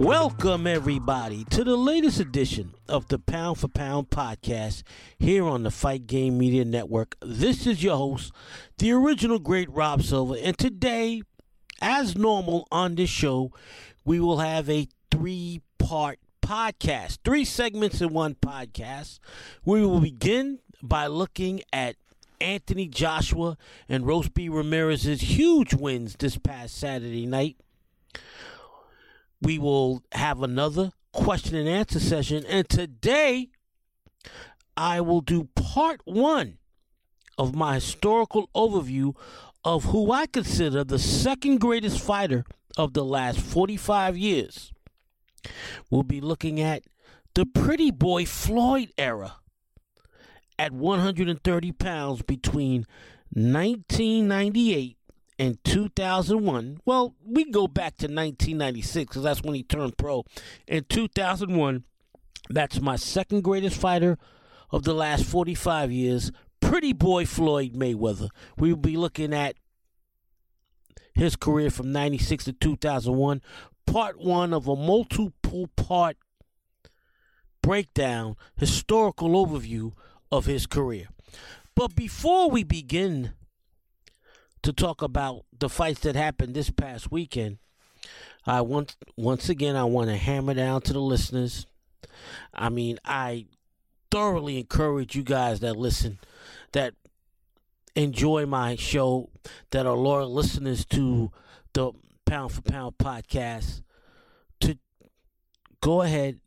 Welcome, everybody, to the latest edition of the Pound for Pound podcast here on the Fight Game Media Network. This is your host, the original great Rob Silva, and today, as normal on this show, we will have a three part podcast, three segments in one podcast. We will begin by looking at Anthony Joshua and Robeisy Ramirez's huge wins this past Saturday night we will have another question and answer session. And today, I will do part one of my historical overview of who I consider the second greatest fighter of the last 45 years. We'll be looking at the pretty boy Floyd era at 130 pounds between 1998 in 2001. Well, we go back to 1996 because that's when he turned pro. In 2001, that's my second greatest fighter of the last 45 years, pretty boy Floyd Mayweather. We'll be looking at his career from 96 to 2001, part one of a multiple part breakdown, historical overview of his career. But before we begin to talk about the fights that happened this past weekend. I want once again I want to hammer down to the listeners. I mean, I thoroughly encourage you guys that listen that enjoy my show that are loyal listeners to the Pound for Pound podcast to go ahead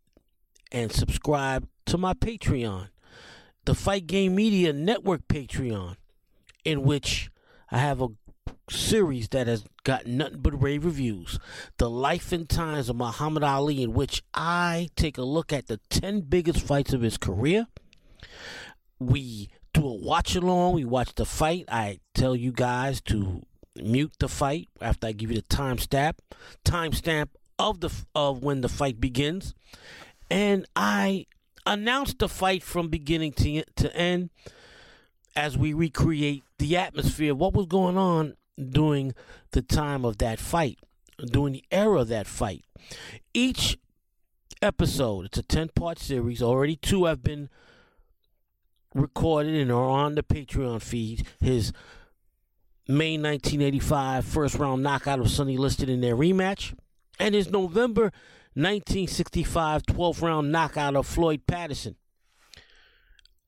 and subscribe to my Patreon, the Fight Game Media Network Patreon, in which I have a series that has got nothing but rave reviews. The Life and Times of Muhammad Ali, in which I take a look at the 10 biggest fights of his career. We do a watch along. We watch the fight. I tell you guys to mute the fight after I give you the timestamp, timestamp of the of when the fight begins, and I announce the fight from beginning to to end as we recreate the atmosphere what was going on during the time of that fight, during the era of that fight. Each episode, it's a 10 part series. Already two have been recorded and are on the Patreon feed. His May 1985 first round knockout of Sonny Liston in their rematch, and his November 1965 12th round knockout of Floyd Patterson.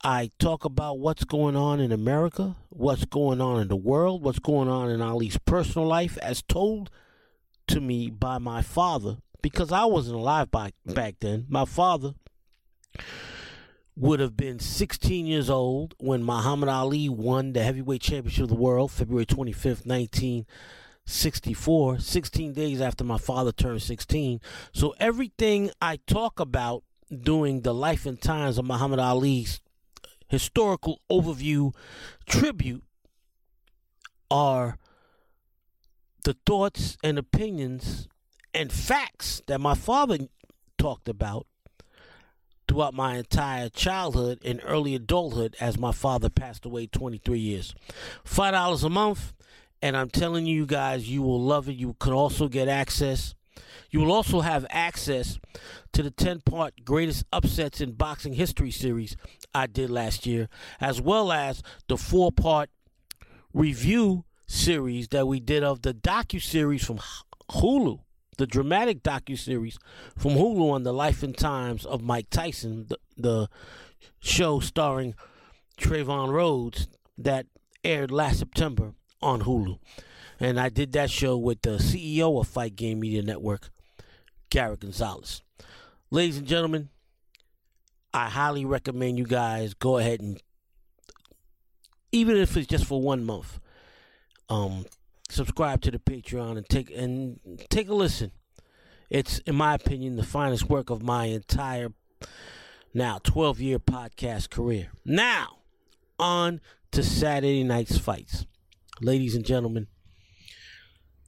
I talk about what's going on in America, what's going on in the world, what's going on in Ali's personal life, as told to me by my father, because I wasn't alive by, back then. My father would have been 16 years old when Muhammad Ali won the heavyweight championship of the world, February 25th, 1964, 16 days after my father turned 16. So everything I talk about during the life and times of Muhammad Ali's historical overview tribute are the thoughts and opinions and facts that my father talked about throughout my entire childhood and early adulthood as my father passed away 23 years. $5 a month, and I'm telling you guys, you will love it. You can also get access. You will also have access to the 10 part greatest upsets in boxing history series I did last year, as well as the four part review series that we did of the docu series from Hulu, the dramatic docu series from Hulu on the life and times of Mike Tyson, the, the show starring Trevante Rhodes that aired last September on Hulu. And I did that show with the CEO of Fight Game Media Network, Garrett Gonzalez. Ladies and gentlemen, I highly recommend you guys go ahead and, even if it's just for one month, um, subscribe to the Patreon and take and take a listen. It's, in my opinion, the finest work of my entire now 12 year podcast career. Now, on to Saturday night's fights. Ladies and gentlemen,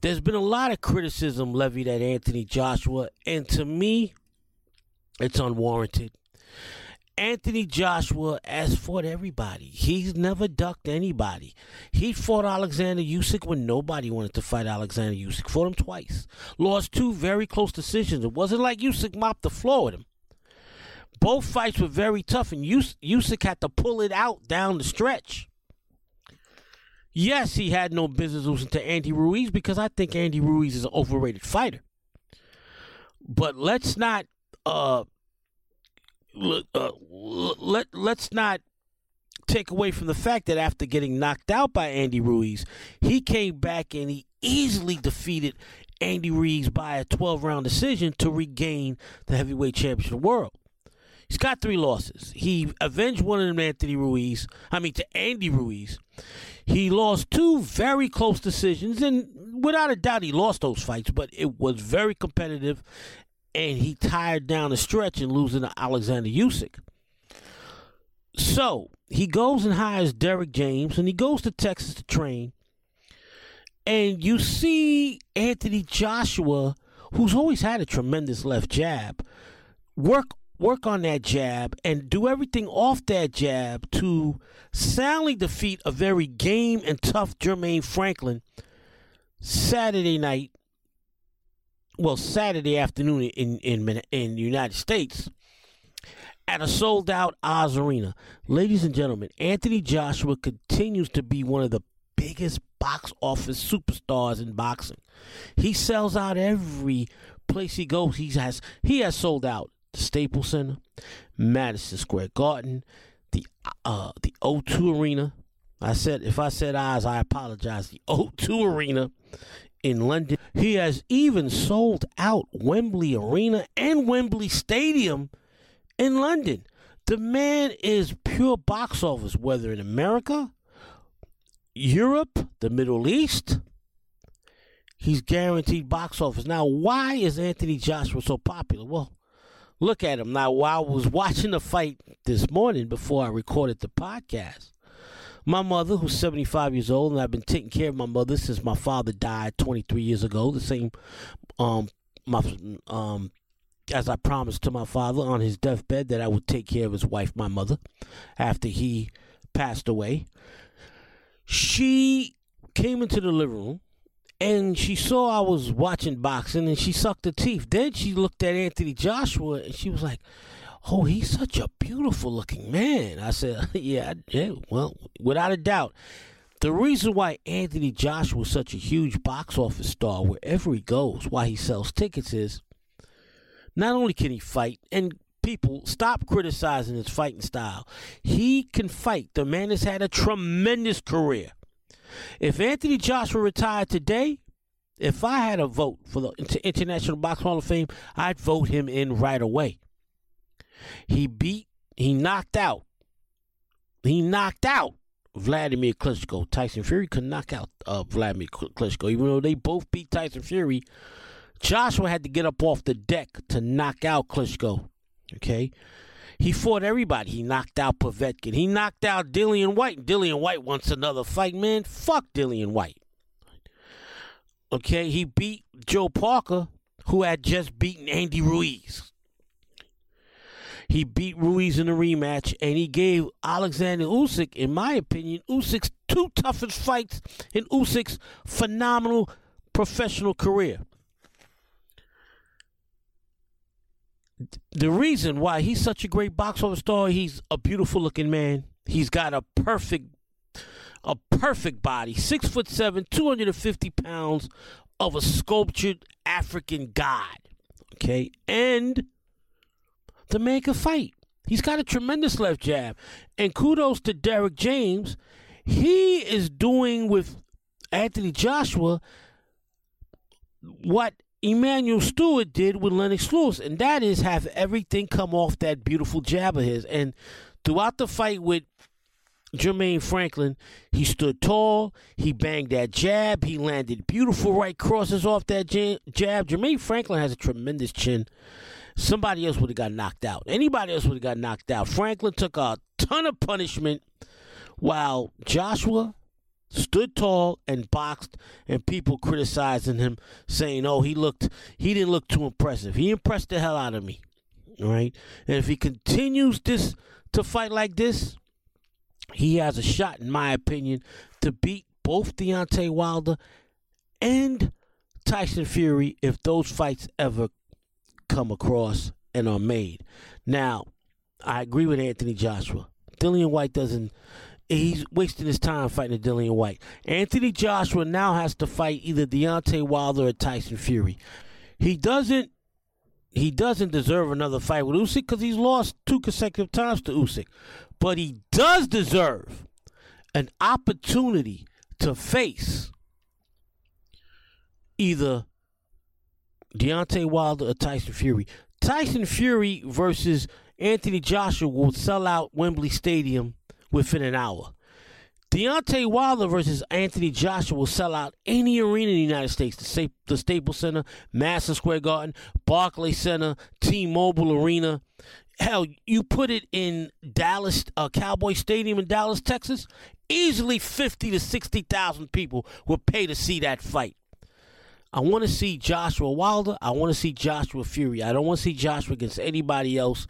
there's been a lot of criticism levied at Anthony Joshua, and to me, it's unwarranted. Anthony Joshua has fought everybody. He's never ducked anybody. He fought Alexander Usyk when nobody wanted to fight Alexander Usyk. Fought him twice. Lost two very close decisions. It wasn't like Usyk mopped the floor with him. Both fights were very tough, and Usyk had to pull it out down the stretch. Yes, he had no business losing to Andy Ruiz because I think Andy Ruiz is an overrated fighter. But let's not uh, uh, let let's not take away from the fact that after getting knocked out by Andy Ruiz, he came back and he easily defeated Andy Ruiz by a 12 round decision to regain the heavyweight championship of the world. He's got three losses. He avenged one of them Anthony Ruiz. I mean, to Andy Ruiz. He lost two very close decisions, and without a doubt, he lost those fights, but it was very competitive, and he tired down the stretch and losing to Alexander Usyk. So he goes and hires Derrick James, and he goes to Texas to train. And you see Anthony Joshua, who's always had a tremendous left jab, work work on that jab and do everything off that jab to soundly defeat a very game and tough Jermaine Franklin Saturday night well, Saturday afternoon in in in the United States at a sold out Oz Arena. Ladies and gentlemen, Anthony Joshua continues to be one of the biggest box office superstars in boxing. He sells out every place he goes. He has he has sold out the Staples Center, Madison Square Garden, the uh the O2 Arena. I said if I said eyes, I apologize. The O2 Arena in London. He has even sold out Wembley Arena and Wembley Stadium in London. The man is pure box office, whether in America, Europe, the Middle East. He's guaranteed box office. Now, why is Anthony Joshua so popular? Well, look at him. Now, while I was watching the fight this morning before I recorded the podcast, my mother, who's 75 years old, and I've been taking care of my mother since my father died 23 years ago. The same, um, my um, as I promised to my father on his deathbed that I would take care of his wife, my mother, after he passed away. She came into the living room and she saw I was watching boxing and she sucked her teeth. Then she looked at Anthony Joshua and she was like, oh, he's such a beautiful looking man. I said, yeah, yeah, well, without a doubt. The reason why Anthony Joshua is such a huge box office star wherever he goes, why he sells tickets is not only can he fight, and people stop criticizing his fighting style, he can fight. The man has had a tremendous career. If Anthony Joshua retired today, if I had a vote for the International Box Hall of Fame, I'd vote him in right away. He beat, he knocked out, he knocked out Vladimir Klitschko. Tyson Fury could knock out uh, Vladimir Klitschko, even though they both beat Tyson Fury. Joshua had to get up off the deck to knock out Klitschko. Okay, He fought everybody. He knocked out Povetkin. He knocked out Dillian Whyte. Dillian Whyte wants another fight, man. Fuck Dillian Whyte. Okay, he beat Joe Parker, who had just beaten Andy Ruiz. He beat Ruiz in a rematch, and he gave Alexander Usyk, in my opinion, Usyk's two toughest fights in Usyk's phenomenal professional career. The reason why he's such a great box office star, he's a beautiful looking man. He's got a perfect, a perfect body, six foot seven, two hundred and fifty pounds of a sculptured African god. Okay, and the man can fight. He's got a tremendous left jab. And kudos to Derrick James. He is doing with Anthony Joshua what Emanuel Steward did with Lennox Lewis, and that is have everything come off that beautiful jab of his. And throughout the fight with Jermaine Franklin, he stood tall. He banged that jab. He landed beautiful right crosses off that jab. Jermaine Franklin has a tremendous chin. Somebody else would have got knocked out. Anybody else would have got knocked out. Franklin took a ton of punishment while Joshua stood tall and boxed and people criticizing him saying oh he looked he didn't look too impressive he impressed the hell out of me right and if he continues this to fight like this he has a shot in my opinion to beat both Deontay Wilder and Tyson Fury if those fights ever come across and are made. Now, I agree with Anthony Joshua. Dillian Whyte doesn't. He's wasting his time fighting Dillian Whyte. Anthony Joshua now has to fight either Deontay Wilder or Tyson Fury. He doesn't. He doesn't deserve another fight with Usyk because he's lost two consecutive times to Usyk, but he does deserve an opportunity to face either Deontay Wilder or Tyson Fury. Tyson Fury versus Anthony Joshua will sell out Wembley Stadium within an hour. Deontay Wilder versus Anthony Joshua will sell out any arena in the United States the, the Staples Center, Madison Square Garden, Barclays Center, T Mobile Arena. Hell, you put it in Dallas, uh, Cowboy Stadium in Dallas, Texas, easily 50 to 60,000 people will pay to see that fight. I want to see Joshua Wilder. I want to see Joshua Fury. I don't want to see Joshua against anybody else.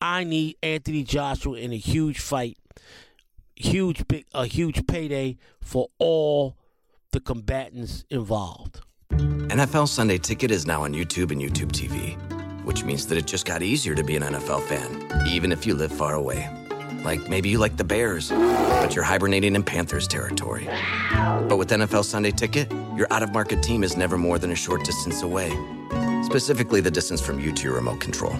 I need Anthony Joshua in a huge fight, huge big, a huge payday for all the combatants involved. NFL Sunday Ticket is now on YouTube and YouTube TV, which means that it just got easier to be an NFL fan, even if you live far away. Like maybe you like the Bears, but you're hibernating in Panthers territory. But with NFL Sunday Ticket, your out of market team is never more than a short distance away. Specifically, the distance from you to your remote control.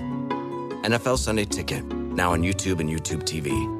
NFL Sunday Ticket, now on YouTube and YouTube TV.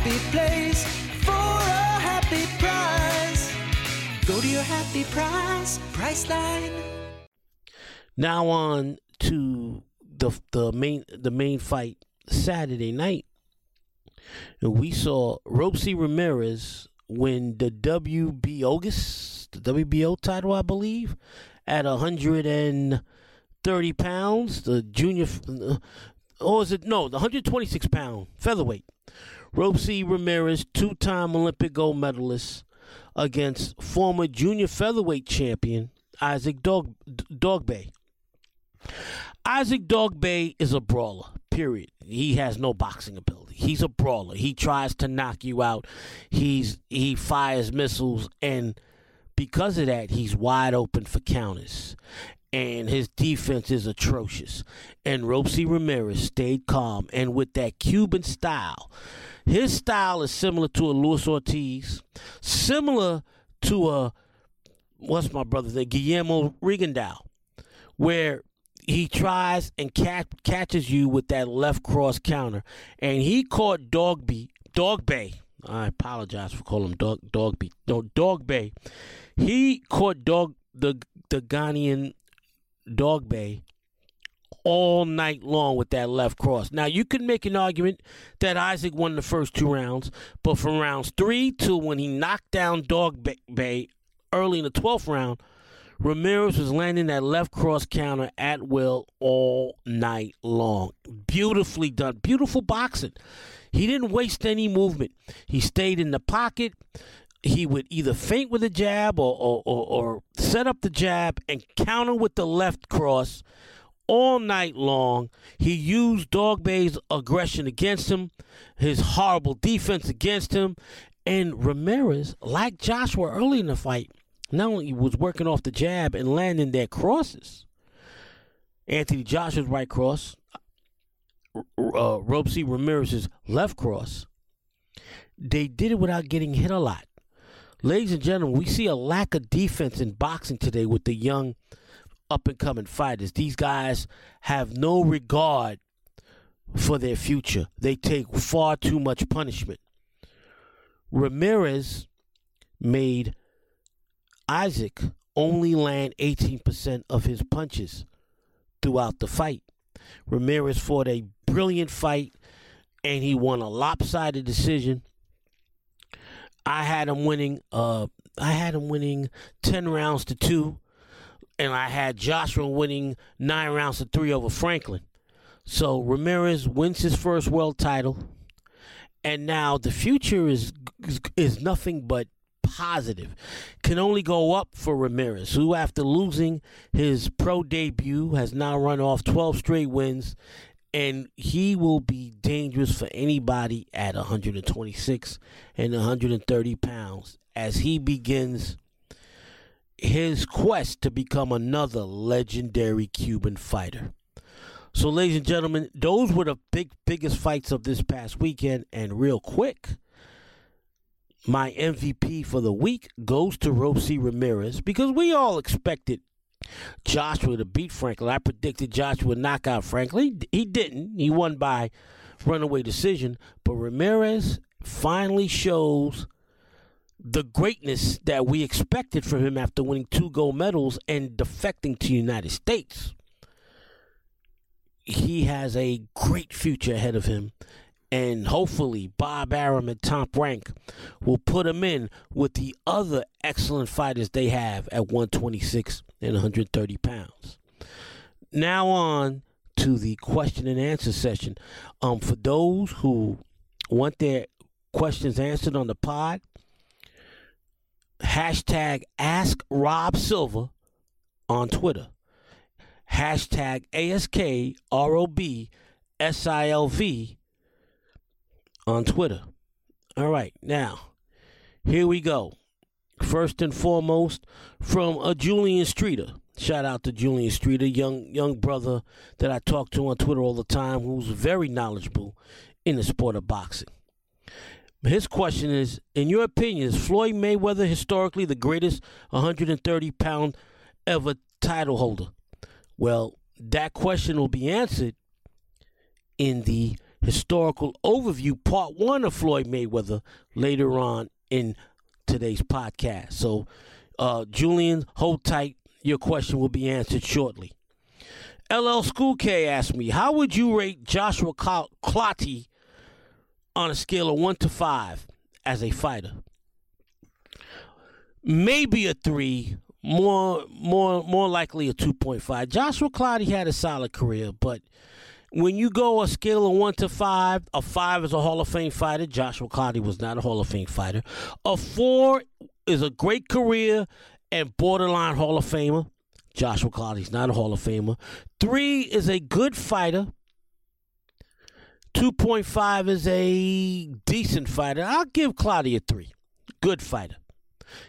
happy place for a happy price. Go to your happy price, Priceline. Now on to the the main the main fight Saturday night. And we saw Robeisy Ramirez win the WBO the WBO title, I believe, at 130 pounds. The junior, uh, or is it no, the 126 pound featherweight. Robeisy Ramirez, two time Olympic gold medalist, against former junior featherweight champion Isaac Dog Dogboe. Isaac Dogboe is a brawler, period. He has no boxing ability. He's a brawler. He tries to knock you out. He's he fires missiles and because of that, he's wide open for counters. And his defense is atrocious. And Robeisy Ramirez stayed calm. And with that Cuban style, his style is similar to a Luis Ortiz, similar to a what's my brother's name? Guillermo Rigondeaux, where he tries and catch, catches you with that left cross counter, and he caught Dogby Dog Bay. I apologize for calling him Dog Dogby. No, Dog Bay. He caught Dog the the Ghanaian Dog Bay all night long with that left cross. Now you could make an argument that Isaac won the first two rounds, but from rounds three to when he knocked down Dog Bay early in the twelfth round, Ramirez was landing that left cross counter at will all night long. Beautifully done. Beautiful boxing. He didn't waste any movement. He stayed in the pocket. He would either feint with a jab or, or, or, or set up the jab and counter with the left cross all night long. He used Dogboe's aggression against him, his horrible defense against him. And Ramirez, like Joshua early in the fight, not only was working off the jab and landing their crosses. Anthony Joshua's right cross, uh, Robeisy Ramirez's left cross. They did it without getting hit a lot. Ladies and gentlemen, we see a lack of defense in boxing today with the young up and coming fighters. These guys have no regard for their future. They take far too much punishment. Ramirez made Isaac only land 18% of his punches throughout the fight. Ramirez fought a brilliant fight and he won a lopsided decision. I had him winning uh I had him winning 10 rounds to 2 and I had Joshua winning 9 rounds to 3 over Franklin. So Ramirez wins his first world title and now the future is is nothing but positive. Can only go up for Ramirez, who, after losing his pro debut, has now run off 12 straight wins, and he will be dangerous for anybody at 126 and 130 pounds as he begins his quest to become another legendary Cuban fighter. So, ladies and gentlemen, those were the big biggest fights of this past weekend, and real quick my MVP for the week goes to Robeisy Ramirez because we all expected Joshua to beat Franklin. I predicted Joshua would knock out Franklin. He didn't. He won by runaway decision. But Ramirez finally shows the greatness that we expected from him after winning two gold medals and defecting to the United States. He has a great future ahead of him and hopefully Bob Arum and Top Rank will put him in with the other excellent fighters they have at 126 and 130 pounds. Now on to the question and answer session. Um, for those who want their questions answered on the pod, hashtag Ask Rob Silva on Twitter. Hashtag ASKROB SILV on Twitter. All right, now, here we go. First and foremost, from a Julian Streeter. Shout out to Julian Streeter, young young brother that I talk to on Twitter all the time, who's very knowledgeable in the sport of boxing. His question is, in your opinion, is Floyd Mayweather historically the greatest 130 pound ever title holder? Well, that question will be answered in the historical overview, part one of Floyd Mayweather, later on in today's podcast. So, uh, Julian, hold tight. Your question will be answered shortly. LL School K asked me, How would you rate Joshua Clottey on a scale of 1 to 5 as a fighter? Maybe a 3, more more more likely a 2.5. Joshua Clottey had a solid career, but when you go a scale of one to five, a five is a Hall of Fame fighter. Joshua Clottey was not a Hall of Fame fighter. A four is a great career and borderline Hall of Famer. Joshua Clottey's not a Hall of Famer. Three is a good fighter. 2.5 is a decent fighter. I'll give Clottey a three. Good fighter.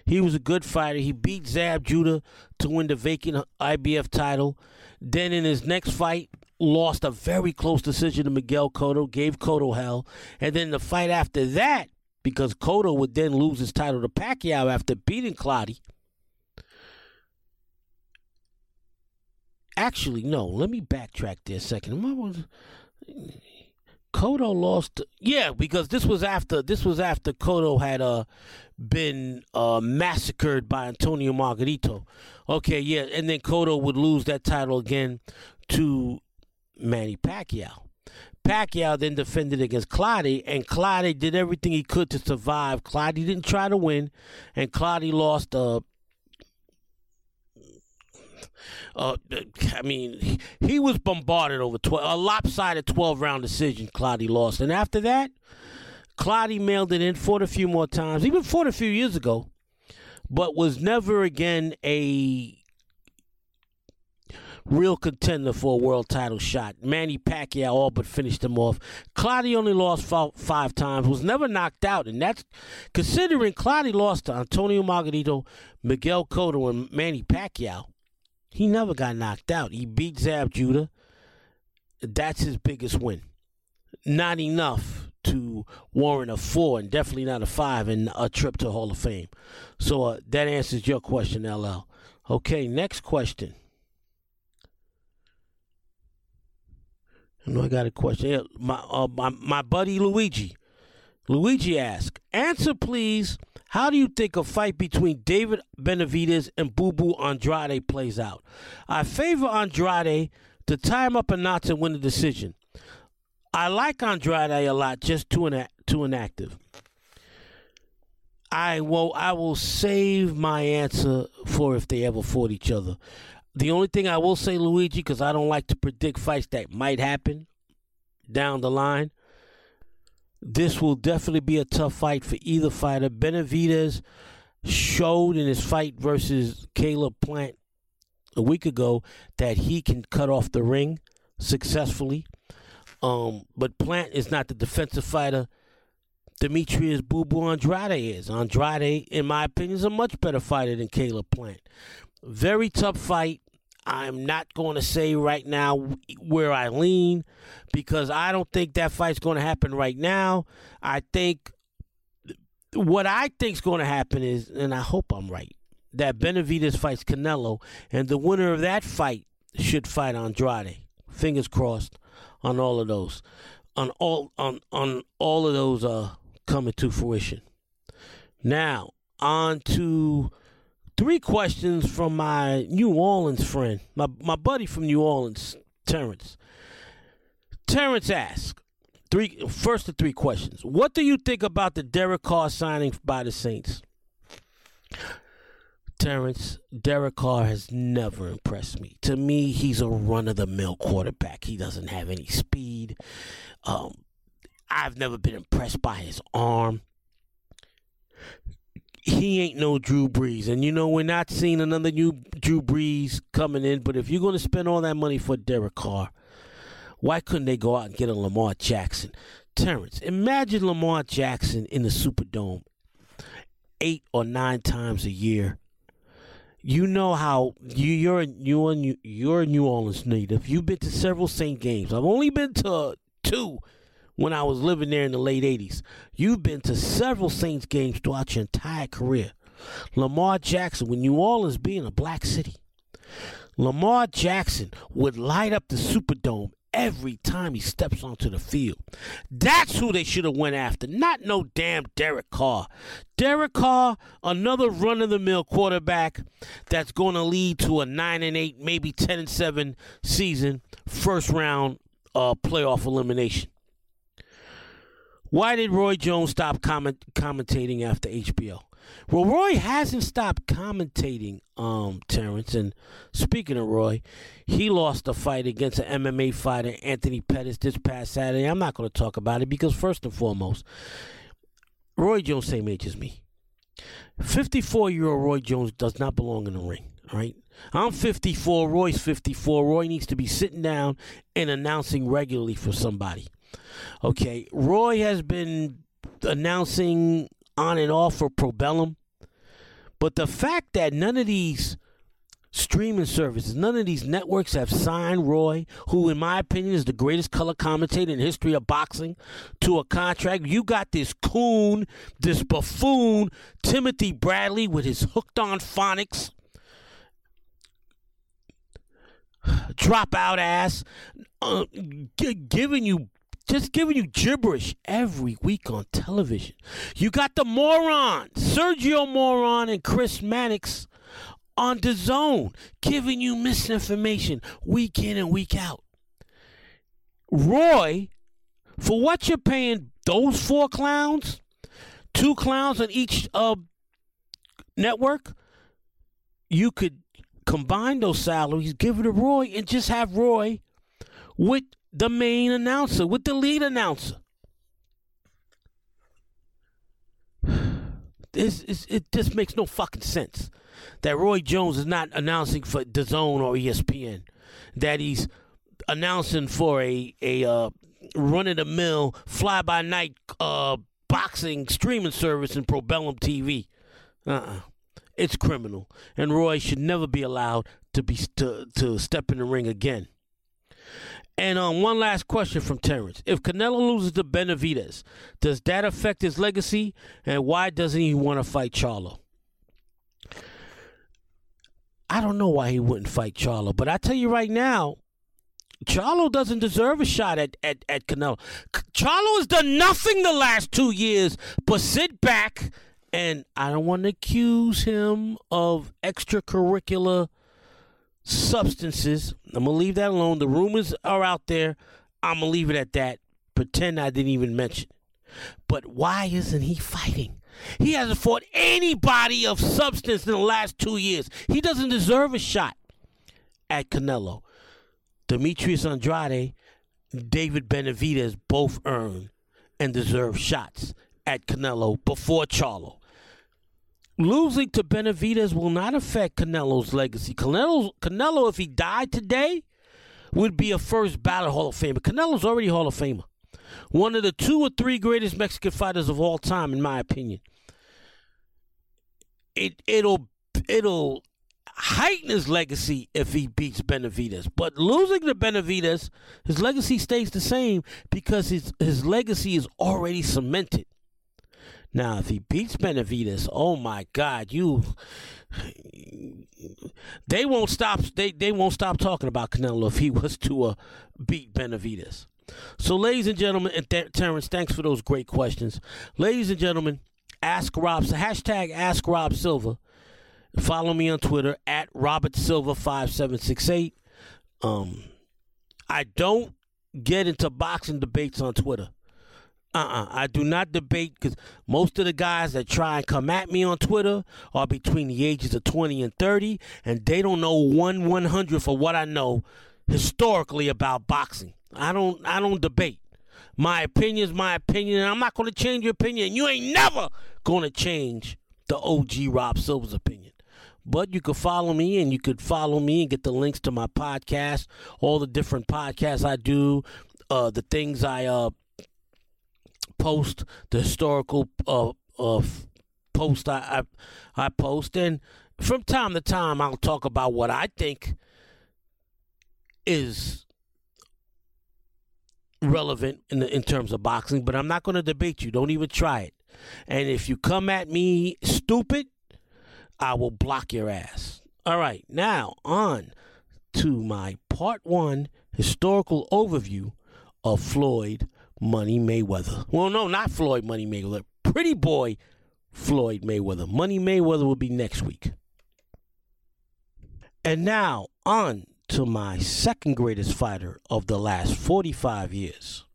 He was a good fighter. He beat Zab Judah to win the vacant IBF title. Then in his next fight, lost a very close decision to Miguel Cotto, gave Cotto hell. And then the fight after that, because Cotto would then lose his title to Pacquiao after beating Clottey. actually, no. Let me backtrack there a second. Cotto lost? Yeah, because this was after this was after Cotto had uh been uh massacred by Antonio Margarito. Okay, yeah, and then Cotto would lose that title again to Manny Pacquiao. Pacquiao then defended against Clottey, and Clottey did everything he could to survive. Clottey didn't try to win, and Clottey lost uh, uh, I mean, he, was bombarded over 12, a lopsided 12 round decision. Clottey lost. And after that, Clottey mailed it in, fought a few more times, even fought a few years ago, but was never again a real contender for a world title shot. Manny Pacquiao all but finished him off. Clottey only lost five, times, was never knocked out, and that's considering Clottey lost to Antonio Margarito, Miguel Cotto, and Manny Pacquiao. He never got knocked out. He beat Zab Judah. That's his biggest win. Not enough to warrant a four, and definitely not a five, and a trip to Hall of Fame. So uh, that answers your question, LL. Okay, next question. I know I got a question. My, uh, my my buddy Luigi. Luigi asked, "Answer, please. How do you think a fight between David Benavidez and Boo Boo Andrade plays out? I favor Andrade to tie him up a notch and win the decision. I like Andrade a lot, just too ina- too inactive. I will I will save my answer for if they ever fought each other. The only thing I will say, Luigi, because I don't like to predict fights that might happen down the line. This will definitely be a tough fight for either fighter. Benavidez showed in his fight versus Caleb Plant a week ago that he can cut off the ring successfully. Um, but Plant is not the defensive fighter Demetrius Boo Andrade is. Andrade, in my opinion, is a much better fighter than Caleb Plant. Very tough fight. I'm not going to say right now where I lean because I don't think that fight's going to happen right now. I think what I think is going to happen is, and I hope I'm right, that Benavidez fights Canelo, and the winner of that fight should fight Andrade. Fingers crossed on all of those, on all on on all of those uh, coming to fruition. Now on to three questions from my New Orleans friend, my, my buddy from New Orleans, Terrence. Terrence asked, three, first of three questions. What do you think about the Derek Carr signing by the Saints? Terrence, Derek Carr has never impressed me. To me, he's a run of the mill quarterback. He doesn't have any speed. Um, I've never been impressed by his arm he ain't no Drew Brees. And you know, we're not seeing another new Drew Brees coming in, but if you're going to spend all that money for Derek Carr, why couldn't they go out and get a Lamar Jackson? Terrence, imagine Lamar Jackson in the Superdome eight or nine times a year. You know how you, you're you're you're a New Orleans native. You've been to several Saint games. I've only been to two when I was living there in the late 80s. You've been to several Saints games throughout your entire career. Lamar Jackson, with New Orleans being a black city, Lamar Jackson would light up the Superdome every time he steps onto the field. That's who they should have went after, not no damn Derek Carr. Derek Carr, another run-of-the-mill quarterback that's going to lead to a 9 and 8, maybe 10 and 7 season, first round uh, playoff elimination. Why did Roy Jones stop comment, commentating after HBO? Well, Roy hasn't stopped commentating, um, Terrence. And speaking of Roy, he lost a fight against an MMA fighter, Anthony Pettis, this past Saturday. I'm not going to talk about it because, first and foremost, Roy Jones, same age as me. 54 year old Roy Jones does not belong in the ring, all right? I'm 54, Roy's 54. Roy needs to be sitting down and announcing regularly for somebody. Okay, Roy has been announcing on and off for Probellum, but the fact that none of these streaming services, none of these networks have signed Roy, who, in my opinion, is the greatest color commentator in the history of boxing, to a contract. You got this coon, this buffoon, Timothy Bradley with his hooked on phonics. dropout ass, uh, g- giving you just giving you gibberish every week on television. You got the moron, Sergio Moron and Chris Mannix on the zone, giving you misinformation week in and week out. Roy, for what you're paying those four clowns, two clowns on each uh, network, you could combine those salaries, give it to Roy, and just have Roy with the main announcer, with the lead announcer. This is it just makes no fucking sense that Roy Jones is not announcing for DAZN or ESPN, that he's announcing for a a uh, run of the mill fly by night uh, boxing streaming service in Probellum TV. Uh uh It's criminal, and Roy should never be allowed to be to, to step in the ring again. And um, one last question from Terrence: If Canelo loses to Benavidez, does that affect his legacy? And why doesn't he want to fight Charlo? I don't know why he wouldn't fight Charlo, but I tell you right now, Charlo doesn't deserve a shot at, at, at Canelo. Charlo has done nothing the last two years but sit back, and I don't want to accuse him of extracurricular substances. I'm to leave that alone. The rumors are out there. I'm to leave it at that. Pretend I didn't even mention it. But why isn't he fighting? He hasn't fought anybody of substance in the last two years. He doesn't deserve a shot at Canelo. Demetrius Andrade, David Benavidez both earn and deserve shots at Canelo before Charlo. Losing to Benavidez will not affect Canelo's legacy. Canelo, Canelo, if he died today, would be a first ballot Hall of Famer. Canelo's already Hall of Famer. One of the two or three greatest Mexican fighters of all time, in my opinion. It it'll it'll heighten his legacy if he beats Benavidez. But losing to Benavidez, his legacy stays the same because his his legacy is already cemented. Now, if he beats Benavidez, oh my God, you they won't stop they, they won't stop talking about Canelo if he was to uh, beat Benavidez. So, ladies and gentlemen, and Terrence, thanks for those great questions. Ladies and gentlemen, ask Rob hashtag ask Rob Silva. Follow me on Twitter at Robert Silva five seven six eight. Um, I don't get into boxing debates on Twitter. Uh-uh. I do not debate because most of the guys that try and come at me on Twitter are between the ages of 20 and 30, and they don't know one 100 for what I know historically about boxing. I don't I don't debate. My opinion is my opinion, and I'm not going to change your opinion. You ain't never going to change the OG Rob Silva's opinion. But you could follow me and you could follow me and get the links to my podcast, all the different podcasts I do, uh, the things I uh, post, the historical uh, uh, post I, I I post, and from time to time I'll talk about what I think is relevant in the, in terms of boxing. But I'm not going to debate you. Don't even try it. And if you come at me stupid, I will block your ass. All right, now on to my part one historical overview of Floyd Money Mayweather. Well, no, not Floyd Money Mayweather. Pretty boy Floyd Mayweather. Money Mayweather will be next week. And now on to my second greatest fighter of the last 45 years.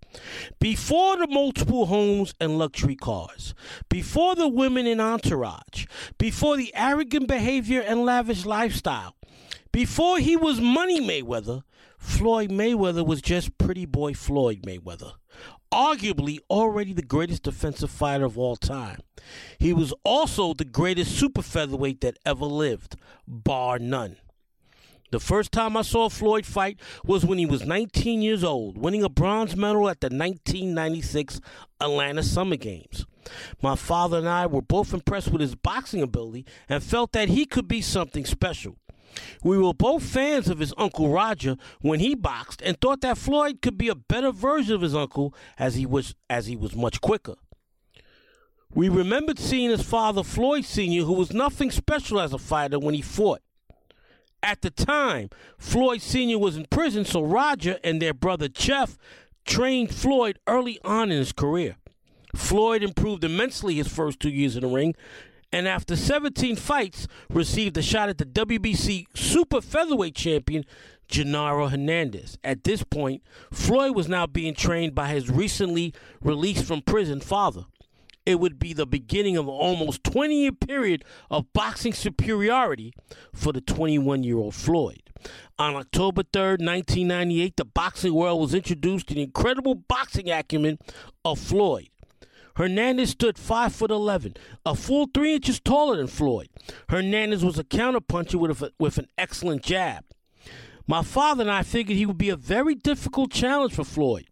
Before the multiple homes and luxury cars, before the women in entourage, before the arrogant behavior and lavish lifestyle, before he was Money Mayweather, Floyd Mayweather was just pretty boy Floyd Mayweather. Arguably already the greatest defensive fighter of all time. He was also the greatest super featherweight that ever lived, bar none. The first time I saw Floyd fight was when he was 19 years old, winning a bronze medal at the 1996 Atlanta Summer Games. My father and I were both impressed with his boxing ability and felt that he could be something special. We were both fans of his uncle Roger when he boxed and thought that Floyd could be a better version of his uncle as he was as he was much quicker. We remembered seeing his father Floyd Sr., who was nothing special as a fighter when he fought. At the time, Floyd Sr. was in prison, so Roger and their brother Jeff trained Floyd early on in his career. Floyd improved immensely his first two years in the ring, and after 17 fights, received a shot at the WBC Super Featherweight Champion Genaro Hernandez. At this point, Floyd was now being trained by his recently released from prison father. It would be the beginning of an almost 20 year period of boxing superiority for the 21 year old Floyd. On October 3rd, 1998, the boxing world was introduced to the incredible boxing acumen of Floyd. Hernandez stood 5 foot 11, a full 3 inches taller than Floyd. Hernandez was a counterpuncher with, a, with an excellent jab. My father and I figured he would be a very difficult challenge for Floyd.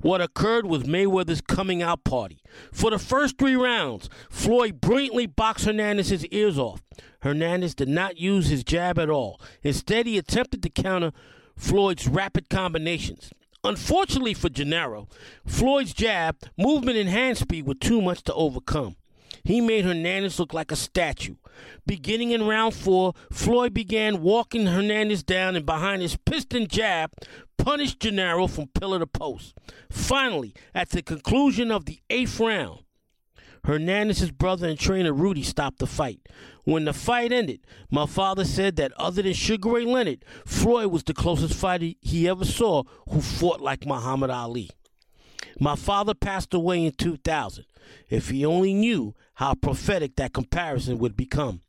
What occurred was Mayweather's coming out party. For the first three rounds, Floyd brilliantly boxed Hernandez's ears off. Hernandez did not use his jab at all. Instead, he attempted to counter Floyd's rapid combinations. Unfortunately for Genaro, Floyd's jab, movement, and hand speed were too much to overcome. He made Hernandez look like a statue. Beginning in round four, Floyd began walking Hernandez down and behind his piston jab, punished Genaro from pillar to post. Finally, at the conclusion of the eighth round, Hernandez's brother and trainer Rudy stopped the fight. When the fight ended, my father said that other than Sugar Ray Leonard, Floyd was the closest fighter he ever saw who fought like Muhammad Ali. My father passed away in 2000. If he only knew how prophetic that comparison would become.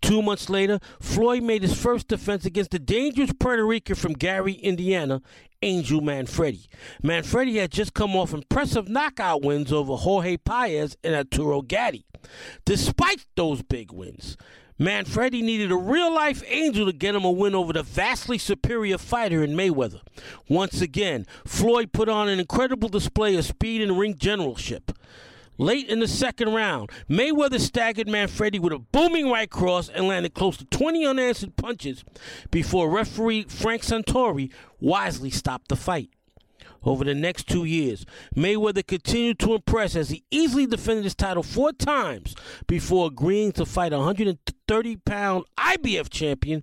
Two months later, Floyd made his first defense against the dangerous Puerto Rican from Gary, Indiana, Angel Manfredy. Manfredy had just come off impressive knockout wins over Jorge Paez and Arturo Gatti. Despite those big wins, Manfredy needed a real life angel to get him a win over the vastly superior fighter in Mayweather. Once again, Floyd put on an incredible display of speed and ring generalship. Late in the second round, Mayweather staggered Manfredy with a booming right cross and landed close to 20 unanswered punches before referee Frank Santore wisely stopped the fight. Over the next two years, Mayweather continued to impress as he easily defended his title four times before agreeing to fight 130 pound IBF champion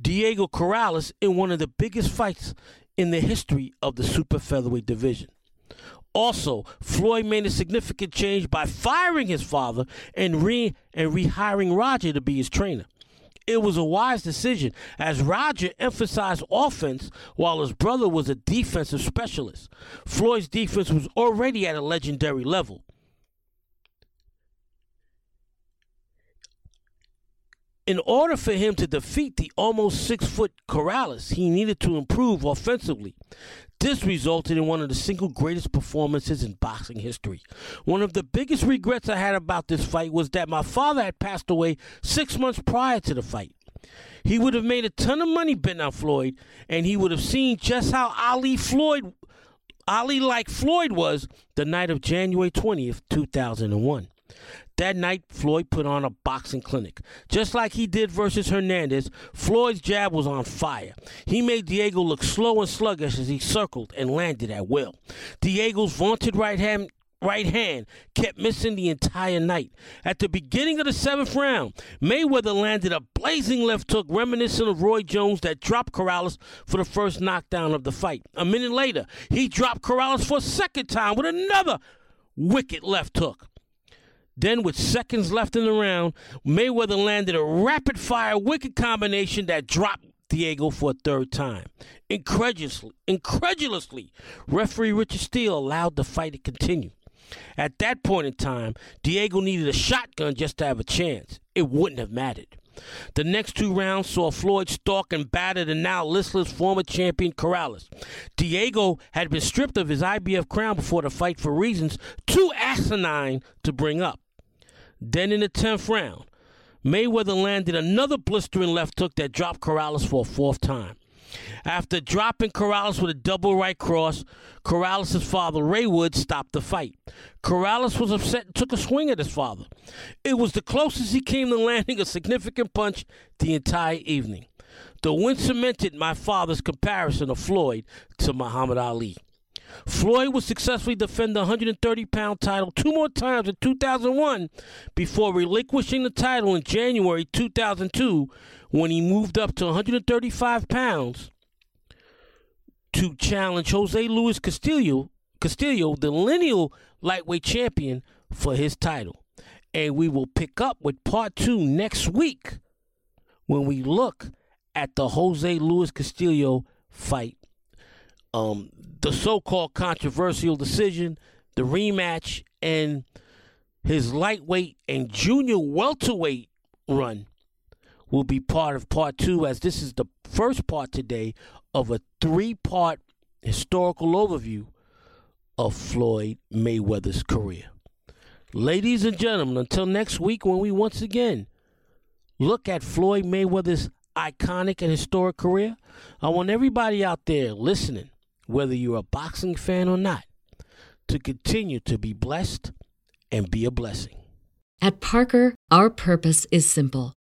Diego Corrales in one of the biggest fights in the history of the super featherweight division. Also, Floyd made a significant change by firing his father and re and rehiring Roger to be his trainer. It was a wise decision as Roger emphasized offense while his brother was a defensive specialist. Floyd's defense was already at a legendary level. In order for him to defeat the almost six foot Corrales, he needed to improve offensively. This resulted in one of the single greatest performances in boxing history. One of the biggest regrets I had about this fight was that my father had passed away six months prior to the fight. He would have made a ton of money betting on Floyd, and he would have seen just how Ali Floyd, Ali like Floyd was the night of January 20th, 2001. That night, Floyd put on a boxing clinic. Just like he did versus Hernandez, Floyd's jab was on fire. He made Diego look slow and sluggish as he circled and landed at will. Diego's vaunted right hand right hand kept missing the entire night. At the beginning of the seventh round, Mayweather landed a blazing left hook reminiscent of Roy Jones that dropped Corrales for the first knockdown of the fight. A minute later, he dropped Corrales for a second time with another wicked left hook. Then, with seconds left in the round, Mayweather landed a rapid fire wicked combination that dropped Diego for a third time. Incredulously, incredulously, referee Richard Steele allowed the fight to continue. At that point in time, Diego needed a shotgun just to have a chance. It wouldn't have mattered. The next two rounds saw Floyd stalk and batter the now listless former champion Corrales. Diego had been stripped of his IBF crown before the fight for reasons too asinine to bring up. Then in the 10th round, Mayweather landed another blistering left hook that dropped Corrales for a fourth time. After dropping Corrales with a double right cross, Corrales' father, Ray Wood, stopped the fight. Corrales was upset and took a swing at his father. It was the closest he came to landing a significant punch the entire evening. The win cemented my father's comparison of Floyd to Muhammad Ali. Floyd would successfully defend the 130 pound title two more times in 2001 before relinquishing the title in January 2002 when he moved up to 135 pounds to challenge Jose Luis Castillo, Castillo, the lineal lightweight champion, for his title. And we will pick up with part two next week when we look at the Jose Luis Castillo fight. Um, the so called controversial decision, the rematch, and his lightweight and junior welterweight run will be part of part two, as this is the first part today of a three part historical overview of Floyd Mayweather's career. Ladies and gentlemen, until next week when we once again look at Floyd Mayweather's iconic and historic career, I want everybody out there listening, whether you're a boxing fan or not, to continue to be blessed and be a blessing. At Parker, our purpose is simple.